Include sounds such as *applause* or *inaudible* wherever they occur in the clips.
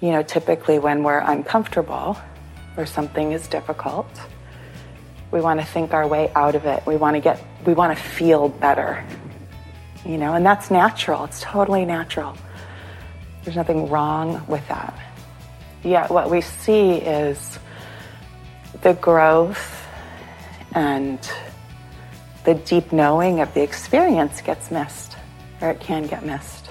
You know, typically when we're uncomfortable or something is difficult, we want to think our way out of it. We want to get, we want to feel better. You know, and that's natural. It's totally natural. There's nothing wrong with that. Yet what we see is the growth and the deep knowing of the experience gets missed, or it can get missed.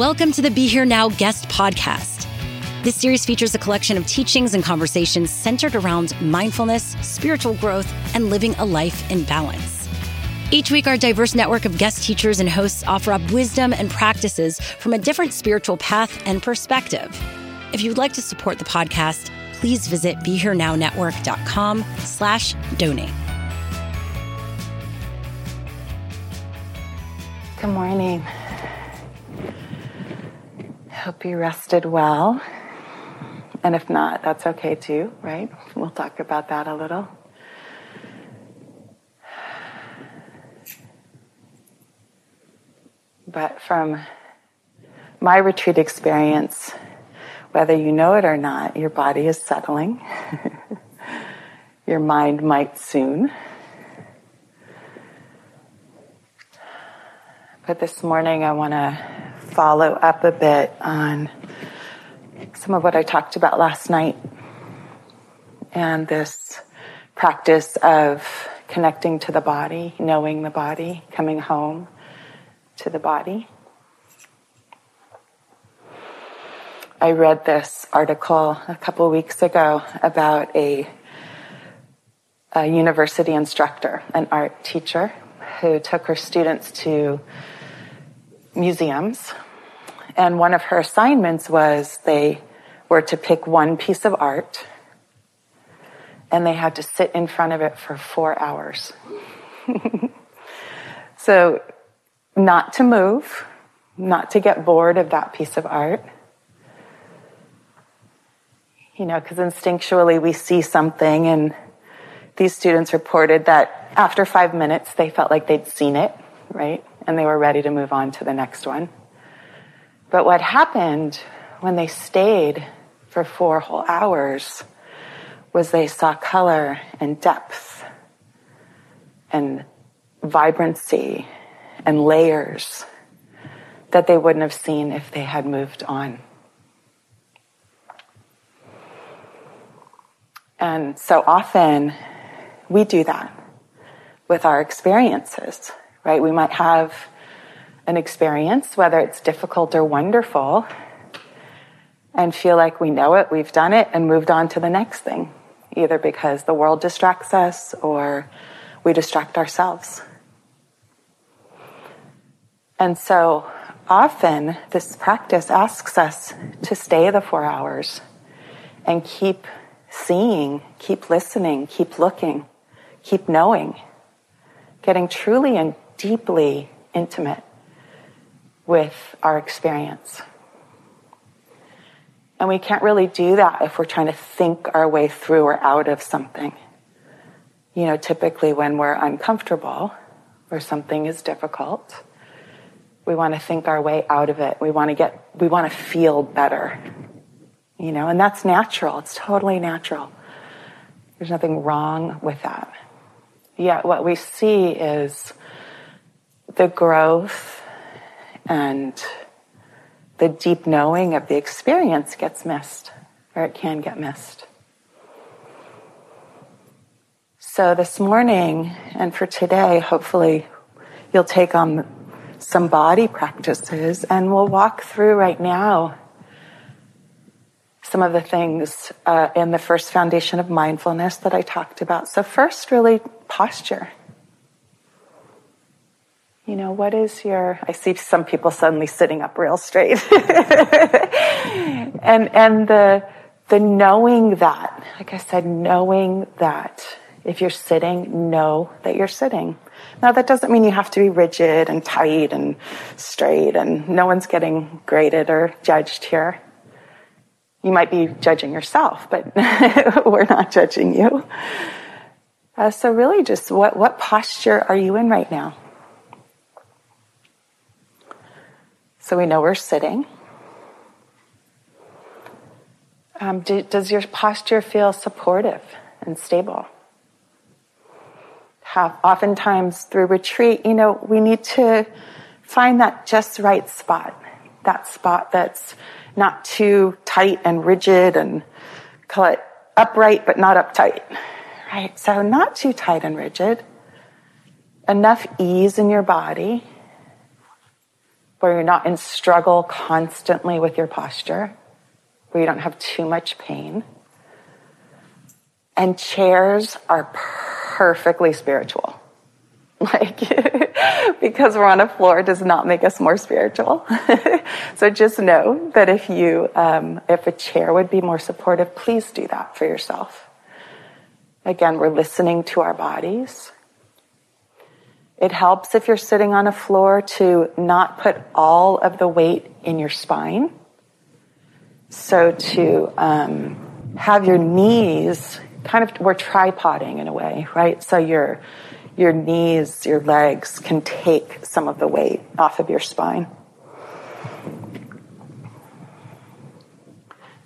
Welcome to the Be Here Now guest podcast. This series features a collection of teachings and conversations centered around mindfulness, spiritual growth, and living a life in balance. Each week, our diverse network of guest teachers and hosts offer up wisdom and practices from a different spiritual path and perspective. If you'd like to support the podcast, please visit BeHereNowNetwork.com slash donate. Good morning. Hope you rested well. And if not, that's okay too, right? We'll talk about that a little. But from my retreat experience, whether you know it or not, your body is settling. *laughs* your mind might soon. But this morning, I want to follow up a bit on some of what I talked about last night and this practice of connecting to the body, knowing the body, coming home to the body. I read this article a couple weeks ago about a, a university instructor, an art teacher, who took her students to museums. And one of her assignments was they were to pick one piece of art and they had to sit in front of it for four hours. *laughs* so, not to move, not to get bored of that piece of art. You know, because instinctually we see something, and these students reported that after five minutes they felt like they'd seen it, right? And they were ready to move on to the next one. But what happened when they stayed for four whole hours was they saw color and depth and vibrancy and layers that they wouldn't have seen if they had moved on. And so often we do that with our experiences, right? We might have an experience, whether it's difficult or wonderful, and feel like we know it, we've done it, and moved on to the next thing, either because the world distracts us or we distract ourselves. And so often this practice asks us to stay the four hours and keep seeing, keep listening, keep looking, keep knowing, getting truly and deeply intimate with our experience. And we can't really do that if we're trying to think our way through or out of something. You know, typically when we're uncomfortable or something is difficult, we want to think our way out of it. We want to get, we want to feel better. You know, and that's natural. It's totally natural. There's nothing wrong with that. Yet what we see is the growth and the deep knowing of the experience gets missed, or it can get missed. So, this morning and for today, hopefully, you'll take on some body practices and we'll walk through right now some of the things uh, in the first foundation of mindfulness that I talked about. So, first, really, posture. You know, what is your, I see some people suddenly sitting up real straight. *laughs* and, and the, the knowing that, like I said, knowing that if you're sitting, know that you're sitting. Now, that doesn't mean you have to be rigid and tight and straight, and no one's getting graded or judged here. You might be judging yourself, but *laughs* we're not judging you. Uh, so, really, just what, what posture are you in right now? So, we know we're sitting. Um, do, does your posture feel supportive and stable? Have, oftentimes through retreat, you know, we need to find that just right spot, that spot that's not too tight and rigid and call it upright but not uptight, right? So not too tight and rigid. Enough ease in your body where you're not in struggle constantly with your posture, where you don't have too much pain. And chairs are perfectly spiritual. *laughs* Like, *laughs* because we're on a floor does not make us more spiritual. *laughs* so just know that if you, um, if a chair would be more supportive, please do that for yourself. Again, we're listening to our bodies. It helps if you're sitting on a floor to not put all of the weight in your spine. So to um, have your knees kind of, we're tripoding in a way, right? So you're your knees, your legs can take some of the weight off of your spine.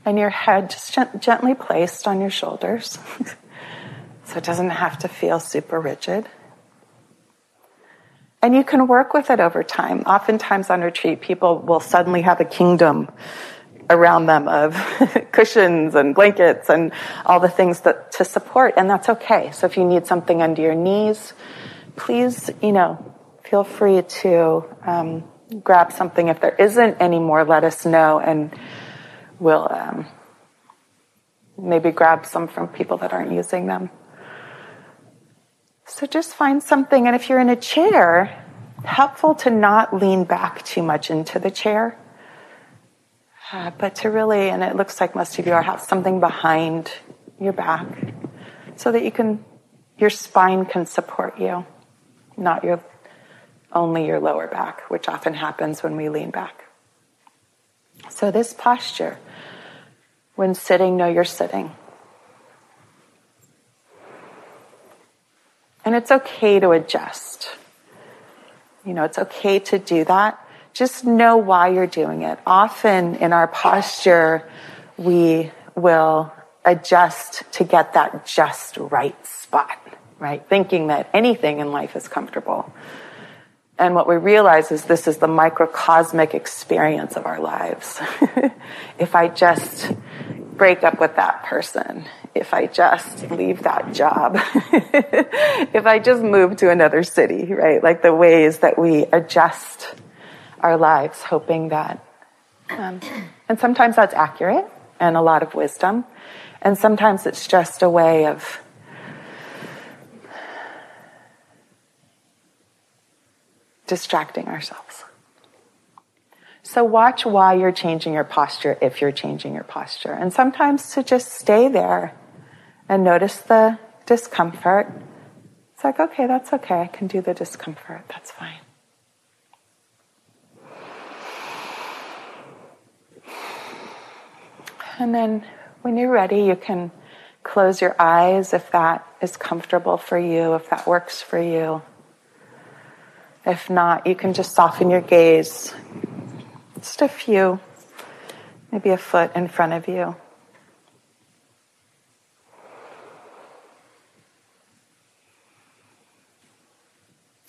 And your head just gent- gently placed on your shoulders. *laughs* so it doesn't have to feel super rigid. And you can work with it over time. Oftentimes on retreat, people will suddenly have a kingdom around them of *laughs* cushions and blankets and all the things that to support and that's okay. So if you need something under your knees please you know feel free to um, grab something. If there isn't any more let us know and we'll um, maybe grab some from people that aren't using them so just find something and if you're in a chair helpful to not lean back too much into the chair uh, but to really, and it looks like most of you are, have something behind your back so that you can, your spine can support you, not your, only your lower back, which often happens when we lean back. So this posture, when sitting, know you're sitting. And it's okay to adjust. You know, it's okay to do that just know why you're doing it. Often in our posture, we will adjust to get that just right spot, right? Thinking that anything in life is comfortable. And what we realize is this is the microcosmic experience of our lives. *laughs* if I just break up with that person, if I just leave that job, *laughs* if I just move to another city, right? Like the ways that we adjust our lives, hoping that. Um, and sometimes that's accurate and a lot of wisdom. And sometimes it's just a way of distracting ourselves. So watch why you're changing your posture if you're changing your posture. And sometimes to just stay there and notice the discomfort. It's like, okay, that's okay. I can do the discomfort. That's fine. And then when you're ready, you can close your eyes if that is comfortable for you, if that works for you. If not, you can just soften your gaze just a few, maybe a foot in front of you.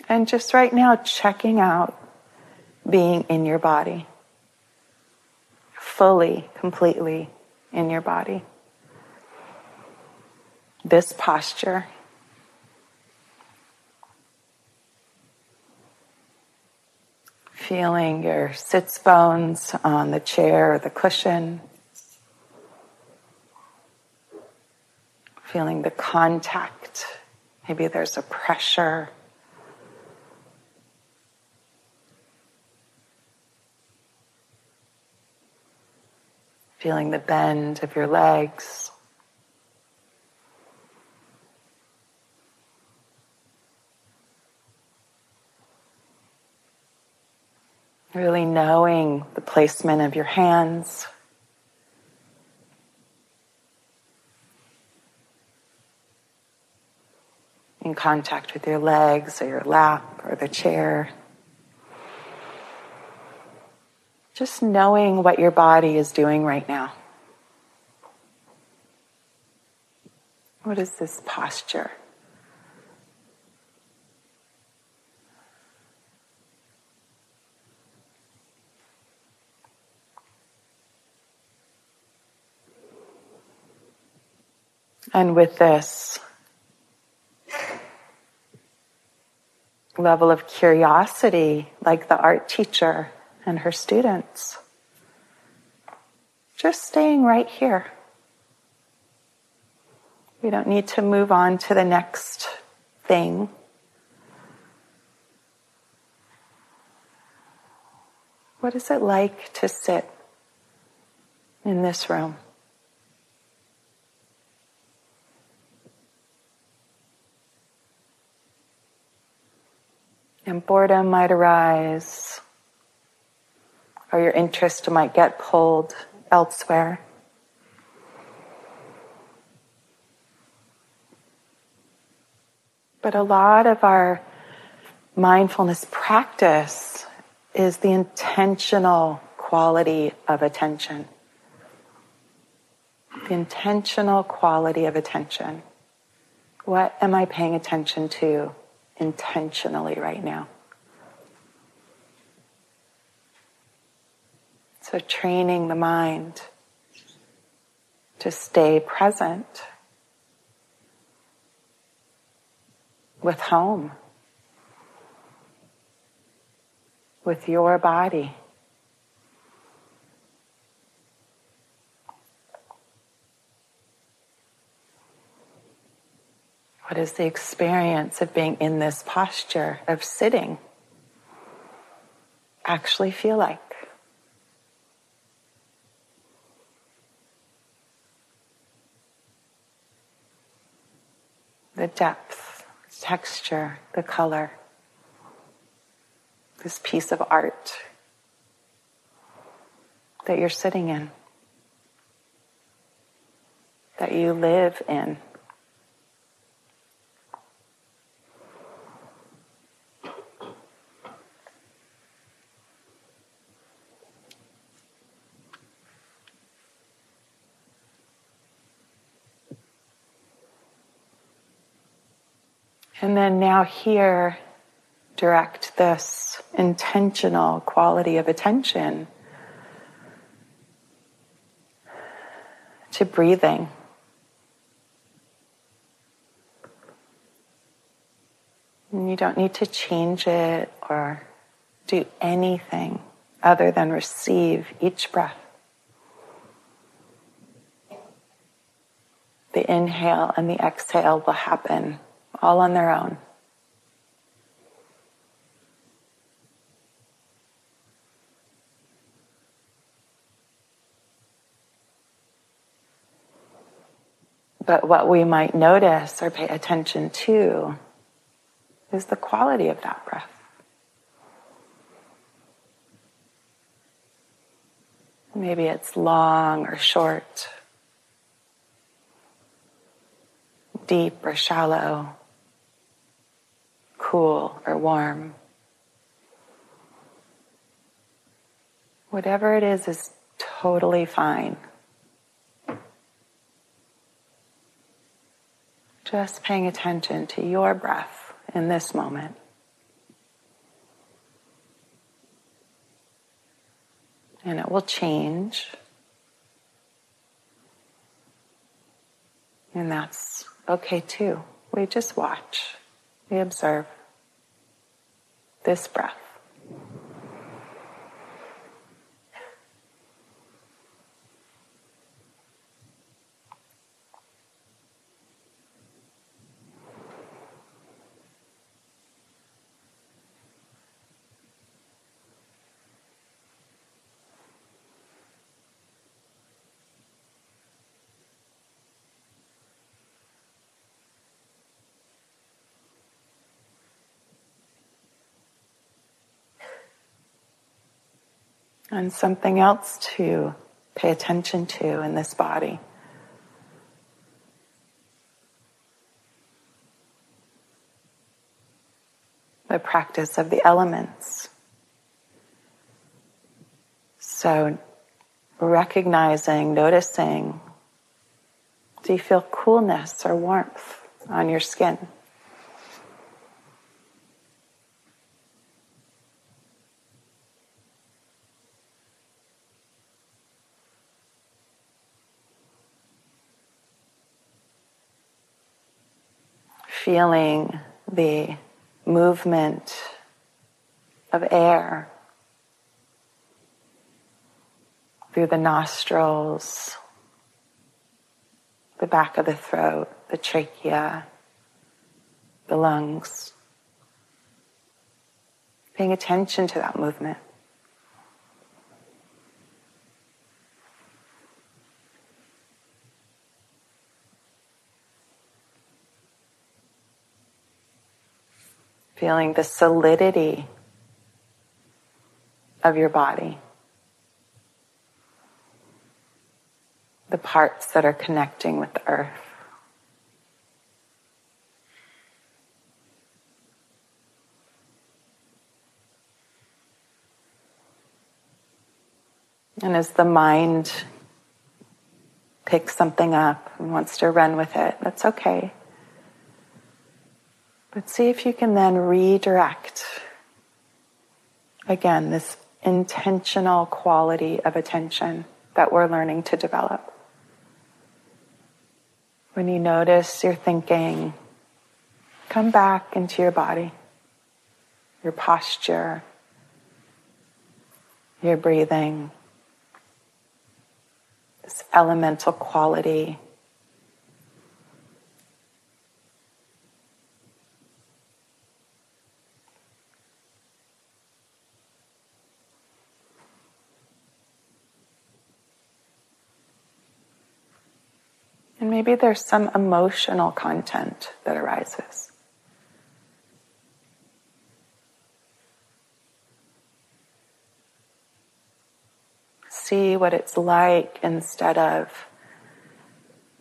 And just right now, checking out being in your body, fully, completely in your body. This posture. Feeling your sits bones on the chair or the cushion. Feeling the contact. Maybe there's a pressure. Feeling the bend of your legs. Really knowing the placement of your hands. In contact with your legs or your lap or the chair. Just knowing what your body is doing right now. What is this posture? And with this level of curiosity, like the art teacher and her students, just staying right here. We don't need to move on to the next thing. What is it like to sit in this room? And boredom might arise, or your interest might get pulled elsewhere. But a lot of our mindfulness practice is the intentional quality of attention. The intentional quality of attention. What am I paying attention to intentionally right now. So, training the mind to stay present with home, with your body. What is the experience of being in this posture of sitting actually feel like? The depth, the texture, the color, this piece of art that you're sitting in, that you live in. And then now here, direct this intentional quality of attention to breathing. And you don't need to change it or do anything other than receive each breath. The inhale and the exhale will happen all on their own. But what we might notice or pay attention to is the quality of that breath. Maybe it's long or short, deep or shallow cool or warm. Whatever it is, is totally fine. Just paying attention to your breath in this moment. And it will change. And that's okay too. We just watch, we observe this breath. And something else to pay attention to in this body. The practice of the elements. So, recognizing, noticing do you feel coolness or warmth on your skin? Feeling the movement of air through the nostrils, the back of the throat, the trachea, the lungs. Paying attention to that movement. Feeling the solidity of your body. The parts that are connecting with the earth. And as the mind picks something up and wants to run with it, that's okay. But see if you can then redirect again this intentional quality of attention that we're learning to develop. When you notice your thinking, come back into your body, your posture, your breathing, this elemental quality maybe there's some emotional content that arises. See what it's like instead of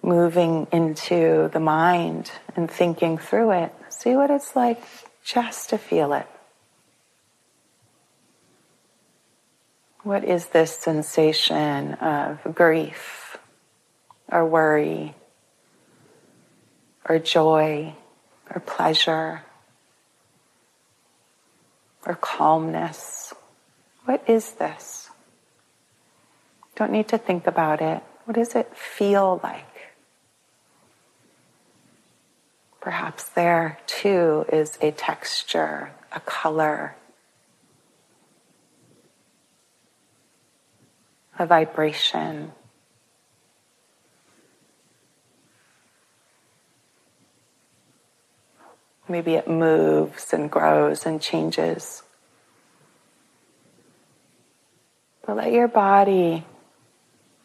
moving into the mind and thinking through it. See what it's like just to feel it. What is this sensation of grief? or worry or joy or pleasure or calmness. What is this? Don't need to think about it. What does it feel like? Perhaps there too is a texture, a color, a vibration. Maybe it moves and grows and changes. But let your body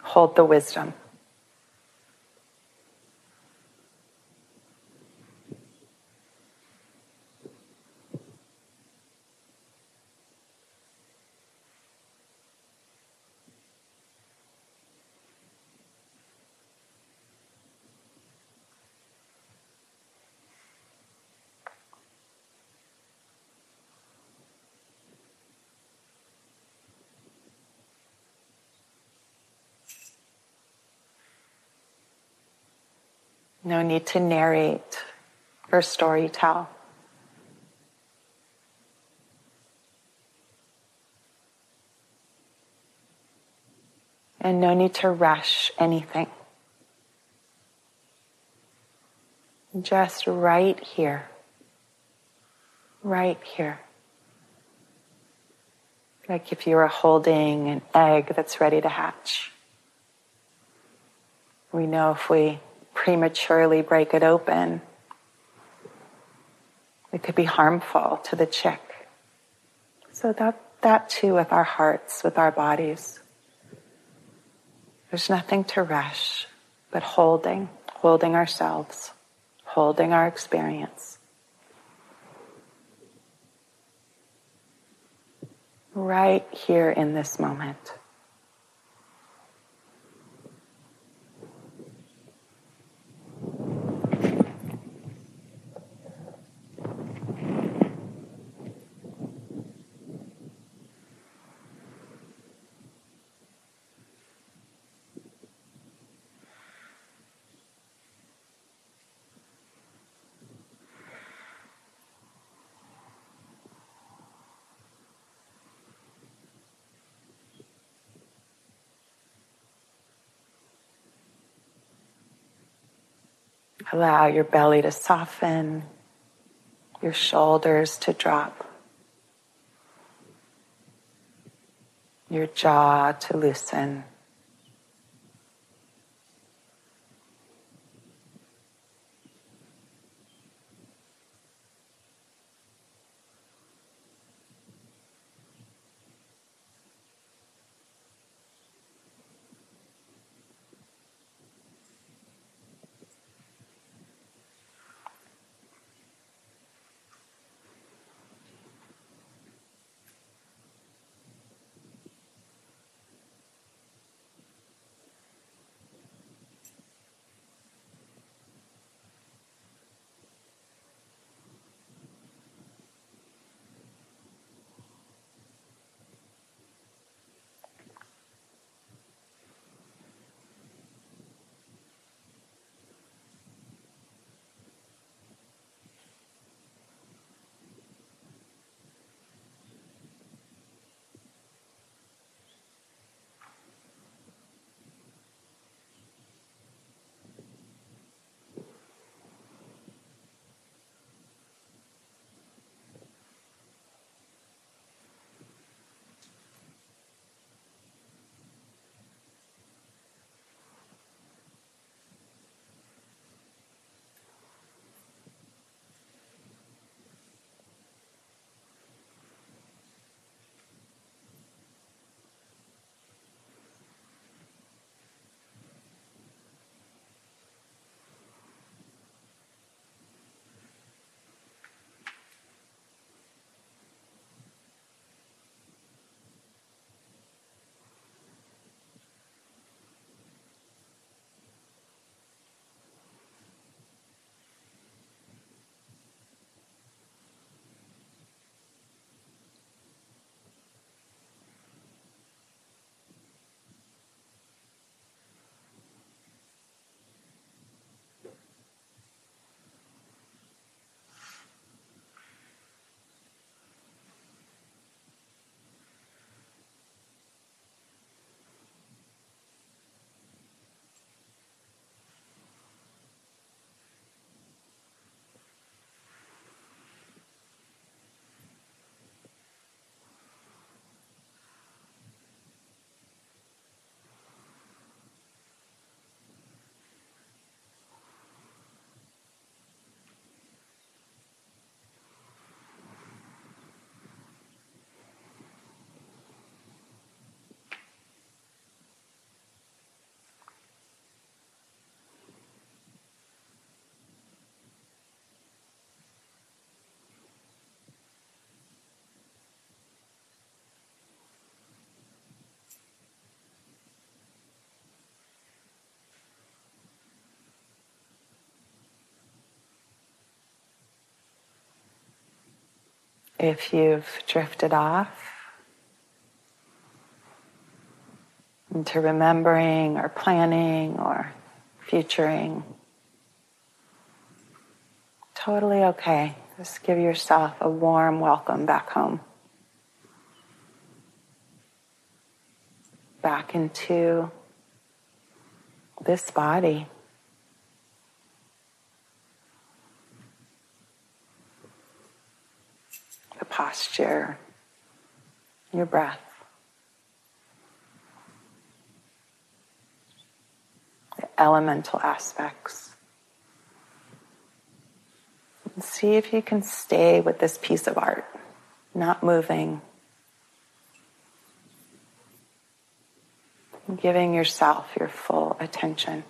hold the wisdom. No need to narrate or story tell. And no need to rush anything. Just right here. Right here. Like if you were holding an egg that's ready to hatch. We know if we prematurely break it open, it could be harmful to the chick. So that, that too with our hearts, with our bodies. There's nothing to rush, but holding, holding ourselves, holding our experience. Right here in this moment. Allow your belly to soften, your shoulders to drop, your jaw to loosen. If you've drifted off into remembering or planning or futuring, totally okay. Just give yourself a warm welcome back home. back into this body. Posture, your breath. The elemental aspects. And see if you can stay with this piece of art, not moving, giving yourself your full attention.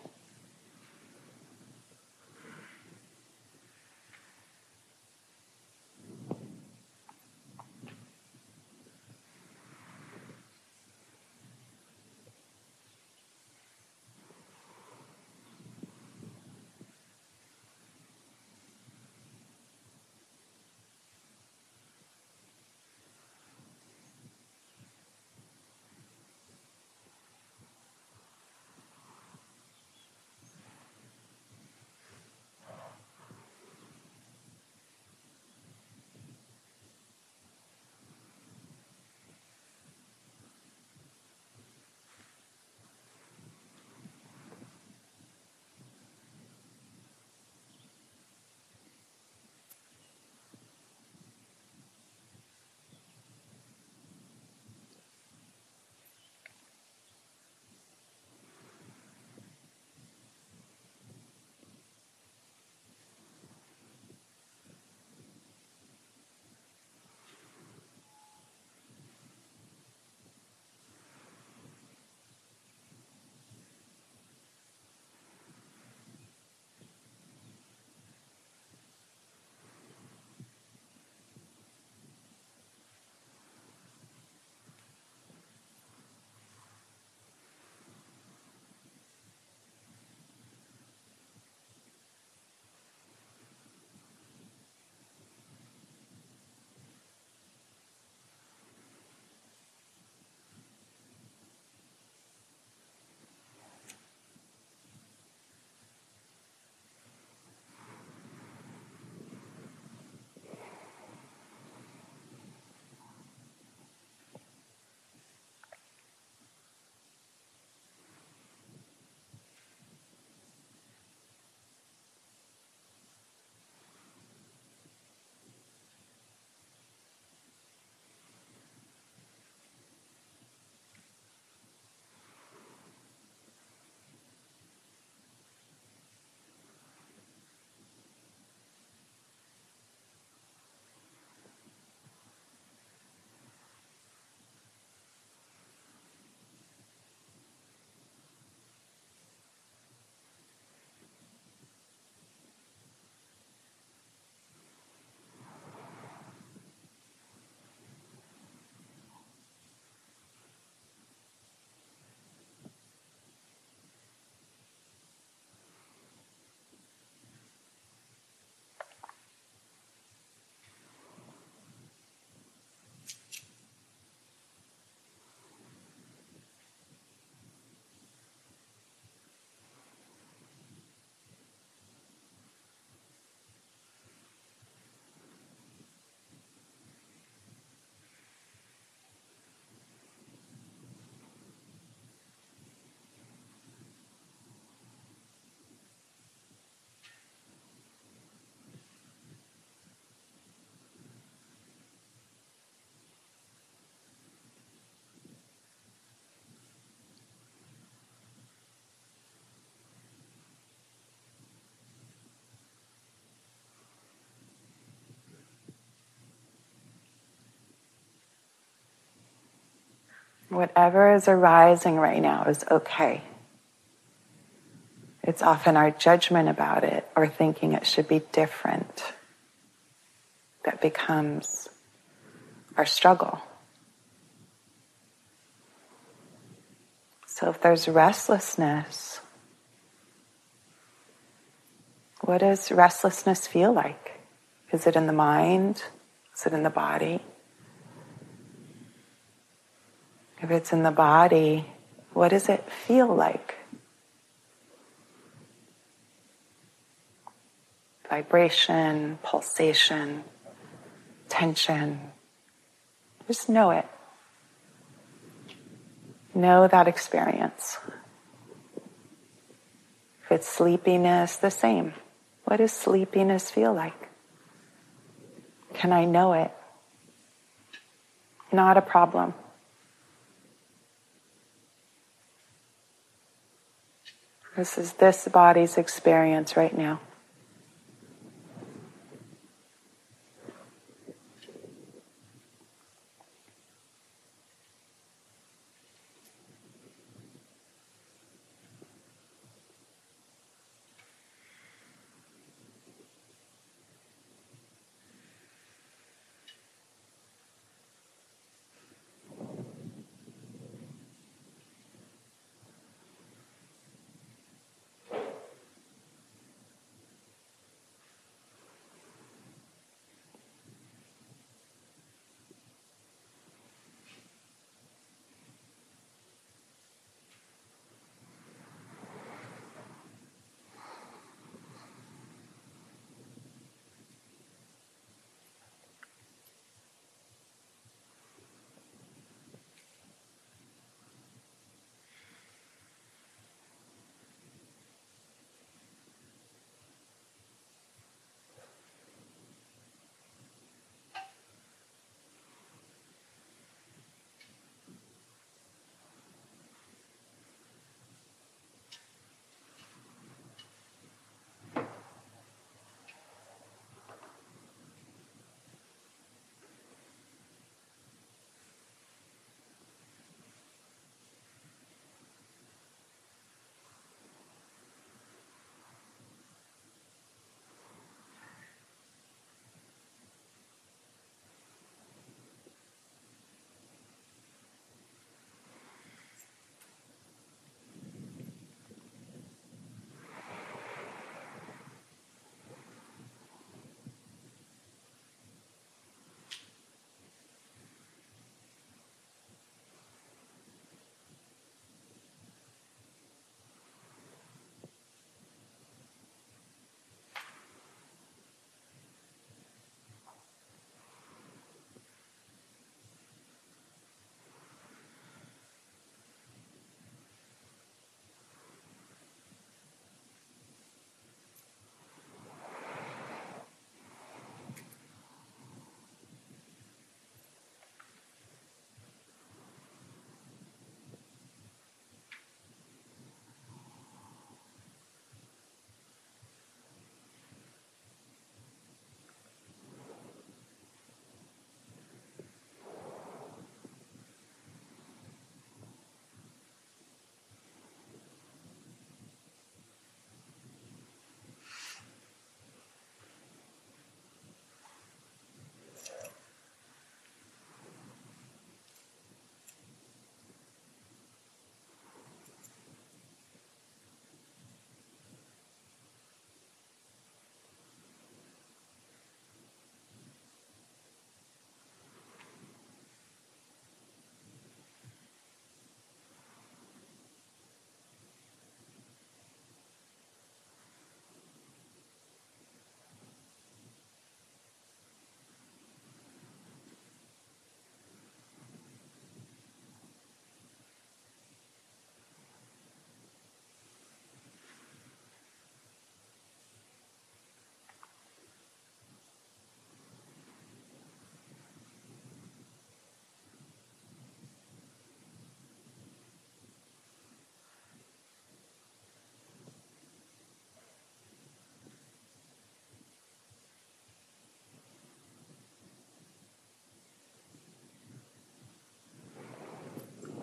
Whatever is arising right now is okay. It's often our judgment about it or thinking it should be different that becomes our struggle. So if there's restlessness, what does restlessness feel like? Is it in the mind? Is it in the body? If it's in the body, what does it feel like? Vibration, pulsation, tension. Just know it. know that experience. If it's sleepiness, the same. What does sleepiness feel like? Can I know it? Not a problem. This is this body's experience right now.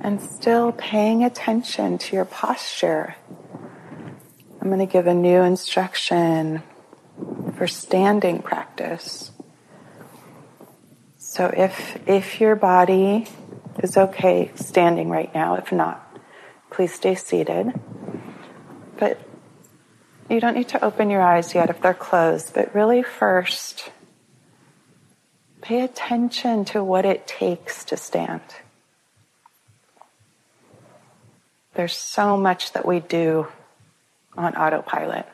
And still paying attention to your posture. I'm going to give a new instruction for standing practice. So if if your body is okay standing right now, if not, please stay seated. But you don't need to open your eyes yet if they're closed, but really first pay attention to what it takes to stand. There's so much that we do on autopilot.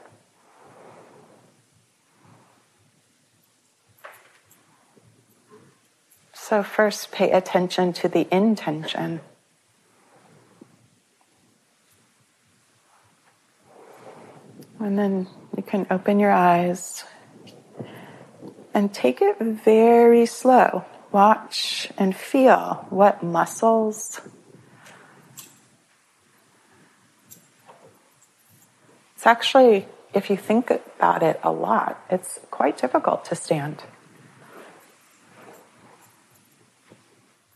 So, first, pay attention to the intention. And then you can open your eyes and take it very slow. Watch and feel what muscles It's actually, if you think about it a lot, it's quite difficult to stand.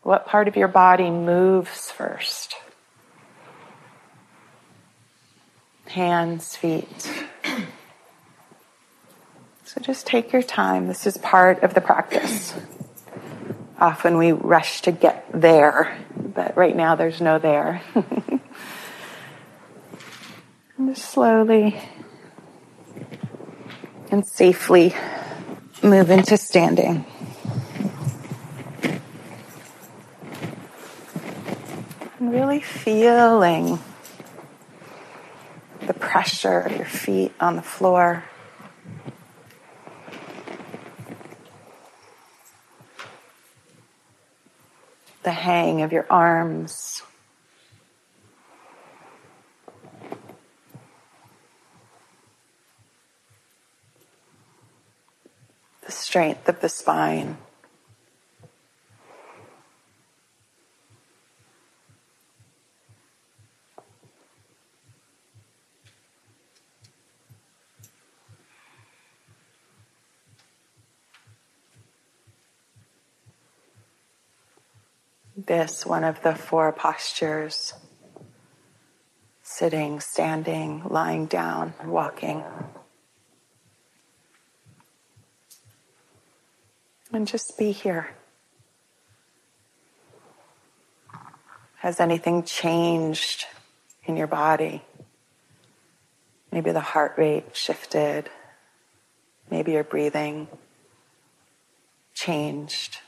What part of your body moves first? Hands, feet. *clears throat* So just take your time. This is part of the practice. Often we rush to get there, but right now there's no there. *laughs* and just slowly and safely move into standing. And really feeling the pressure of your feet on the floor. The hang of your arms. The strength of the spine. this one of the four postures sitting, standing, lying down, walking. And just be here. Has anything changed in your body? Maybe the heart rate shifted. Maybe your breathing changed.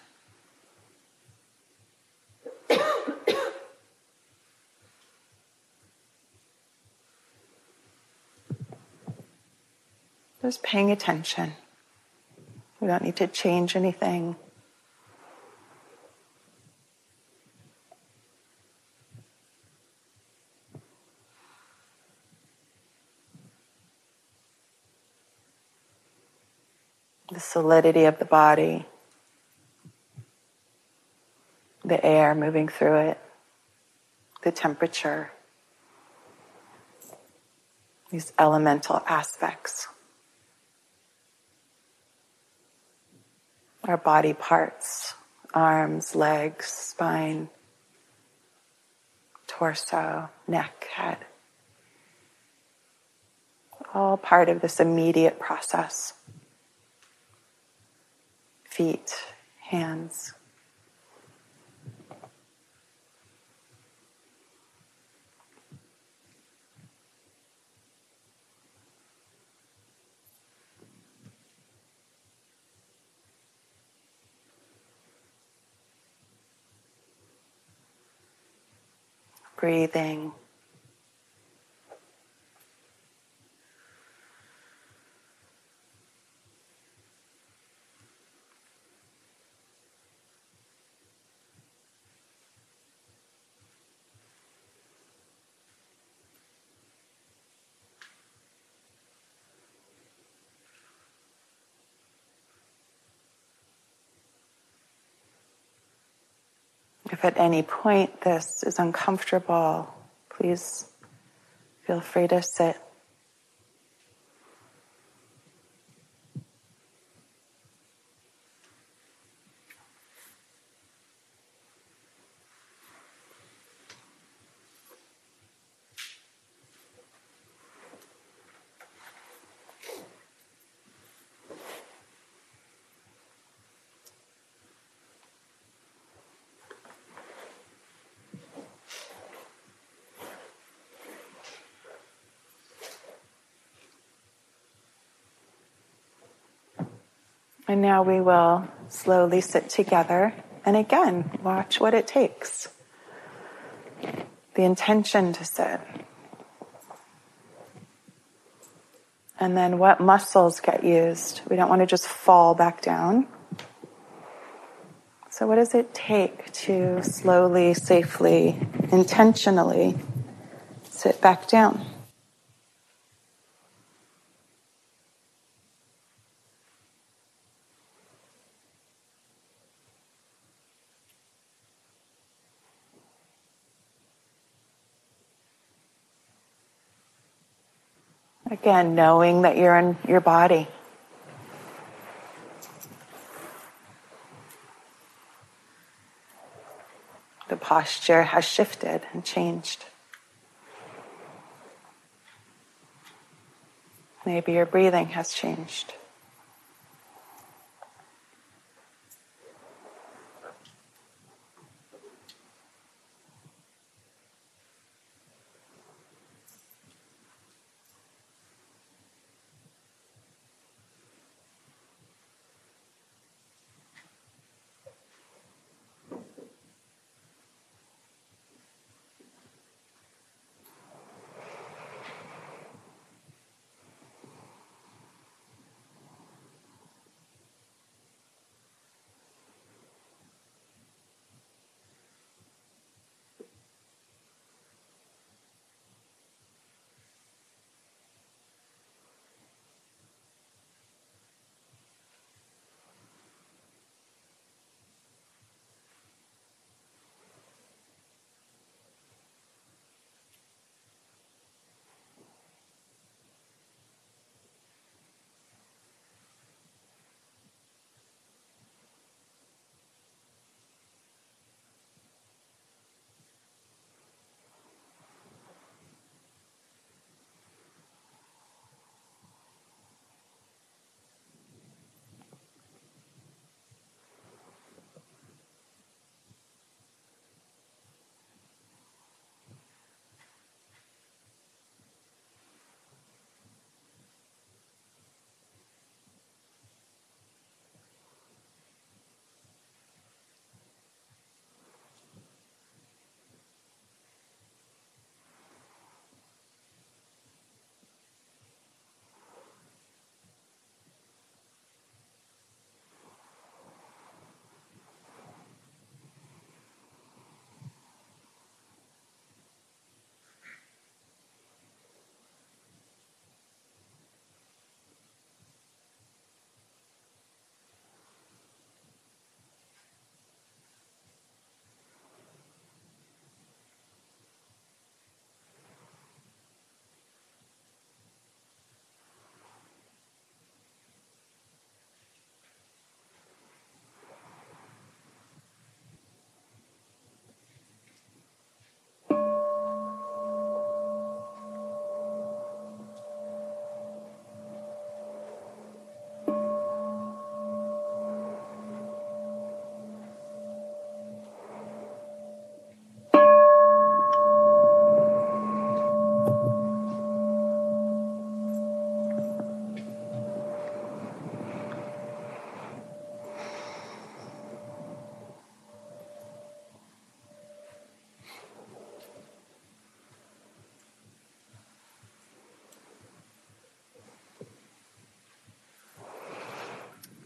*coughs* Just paying attention. We don't need to change anything. The solidity of the body, the air moving through it, the temperature, these elemental aspects. Our body parts arms, legs, spine, torso, neck, head. All part of this immediate process. Feet, hands. Breathing. If at any point this is uncomfortable, please feel free to sit. And now we will slowly sit together and again watch what it takes. The intention to sit. And then what muscles get used. We don't want to just fall back down. So, what does it take to slowly, safely, intentionally sit back down? Again, knowing that you're in your body. The posture has shifted and changed. Maybe your breathing has changed.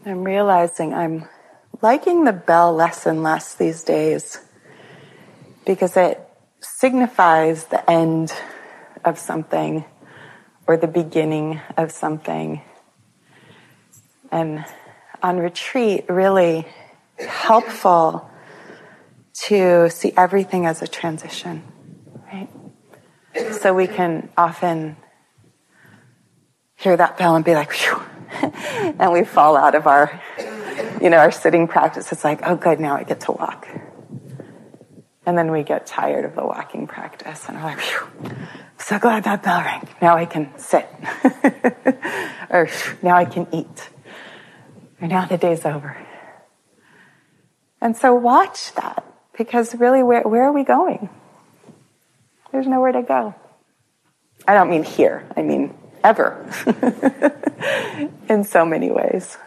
I'm realizing I'm liking the bell less and less these days because it signifies the end of something or the beginning of something. And on retreat, really helpful to see everything as a transition, right? So we can often hear that bell and be like, Phew *laughs* and we fall out of our, you know, our sitting practice. It's like, oh, good, now I get to walk. And then we get tired of the walking practice and we're like, so glad that bell rang. Now I can sit. *laughs* or now I can eat. Or now the day's over. And so watch that because really, where, where are we going? There's nowhere to go. I don't mean here, I mean ever *laughs* in so many ways.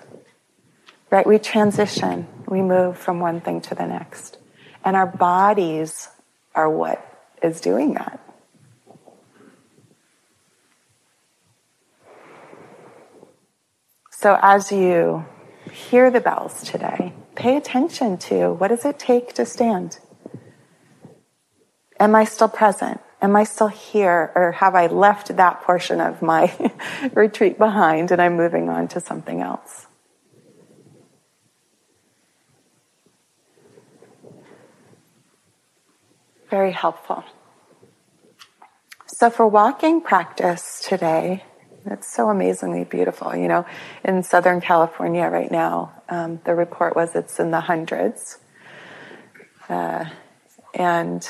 Right? We transition, we move from one thing to the next. And our bodies are what is doing that. So as you hear the bells today, pay attention to what does it take to stand? Am I still present? Am I still here or have I left that portion of my *laughs* retreat behind and I'm moving on to something else? Very helpful. So, for walking practice today, It's so amazingly beautiful. You know, in Southern California right now, um, the report was it's in the hundreds. Uh, and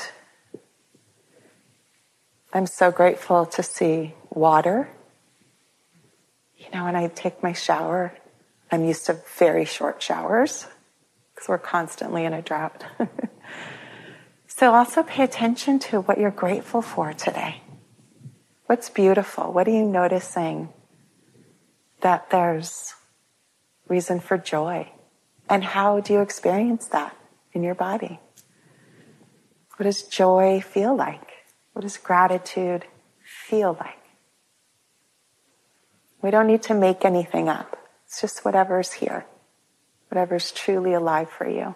I'm so grateful to see water. You know, when I take my shower, I'm used to very short showers because we're constantly in a drought. *laughs* so also pay attention to what you're grateful for today. What's beautiful? What are you noticing that there's reason for joy? And how do you experience that in your body? What does joy feel like? What does gratitude feel like? We don't need to make anything up. It's just whatever's here, whatever's truly alive for you.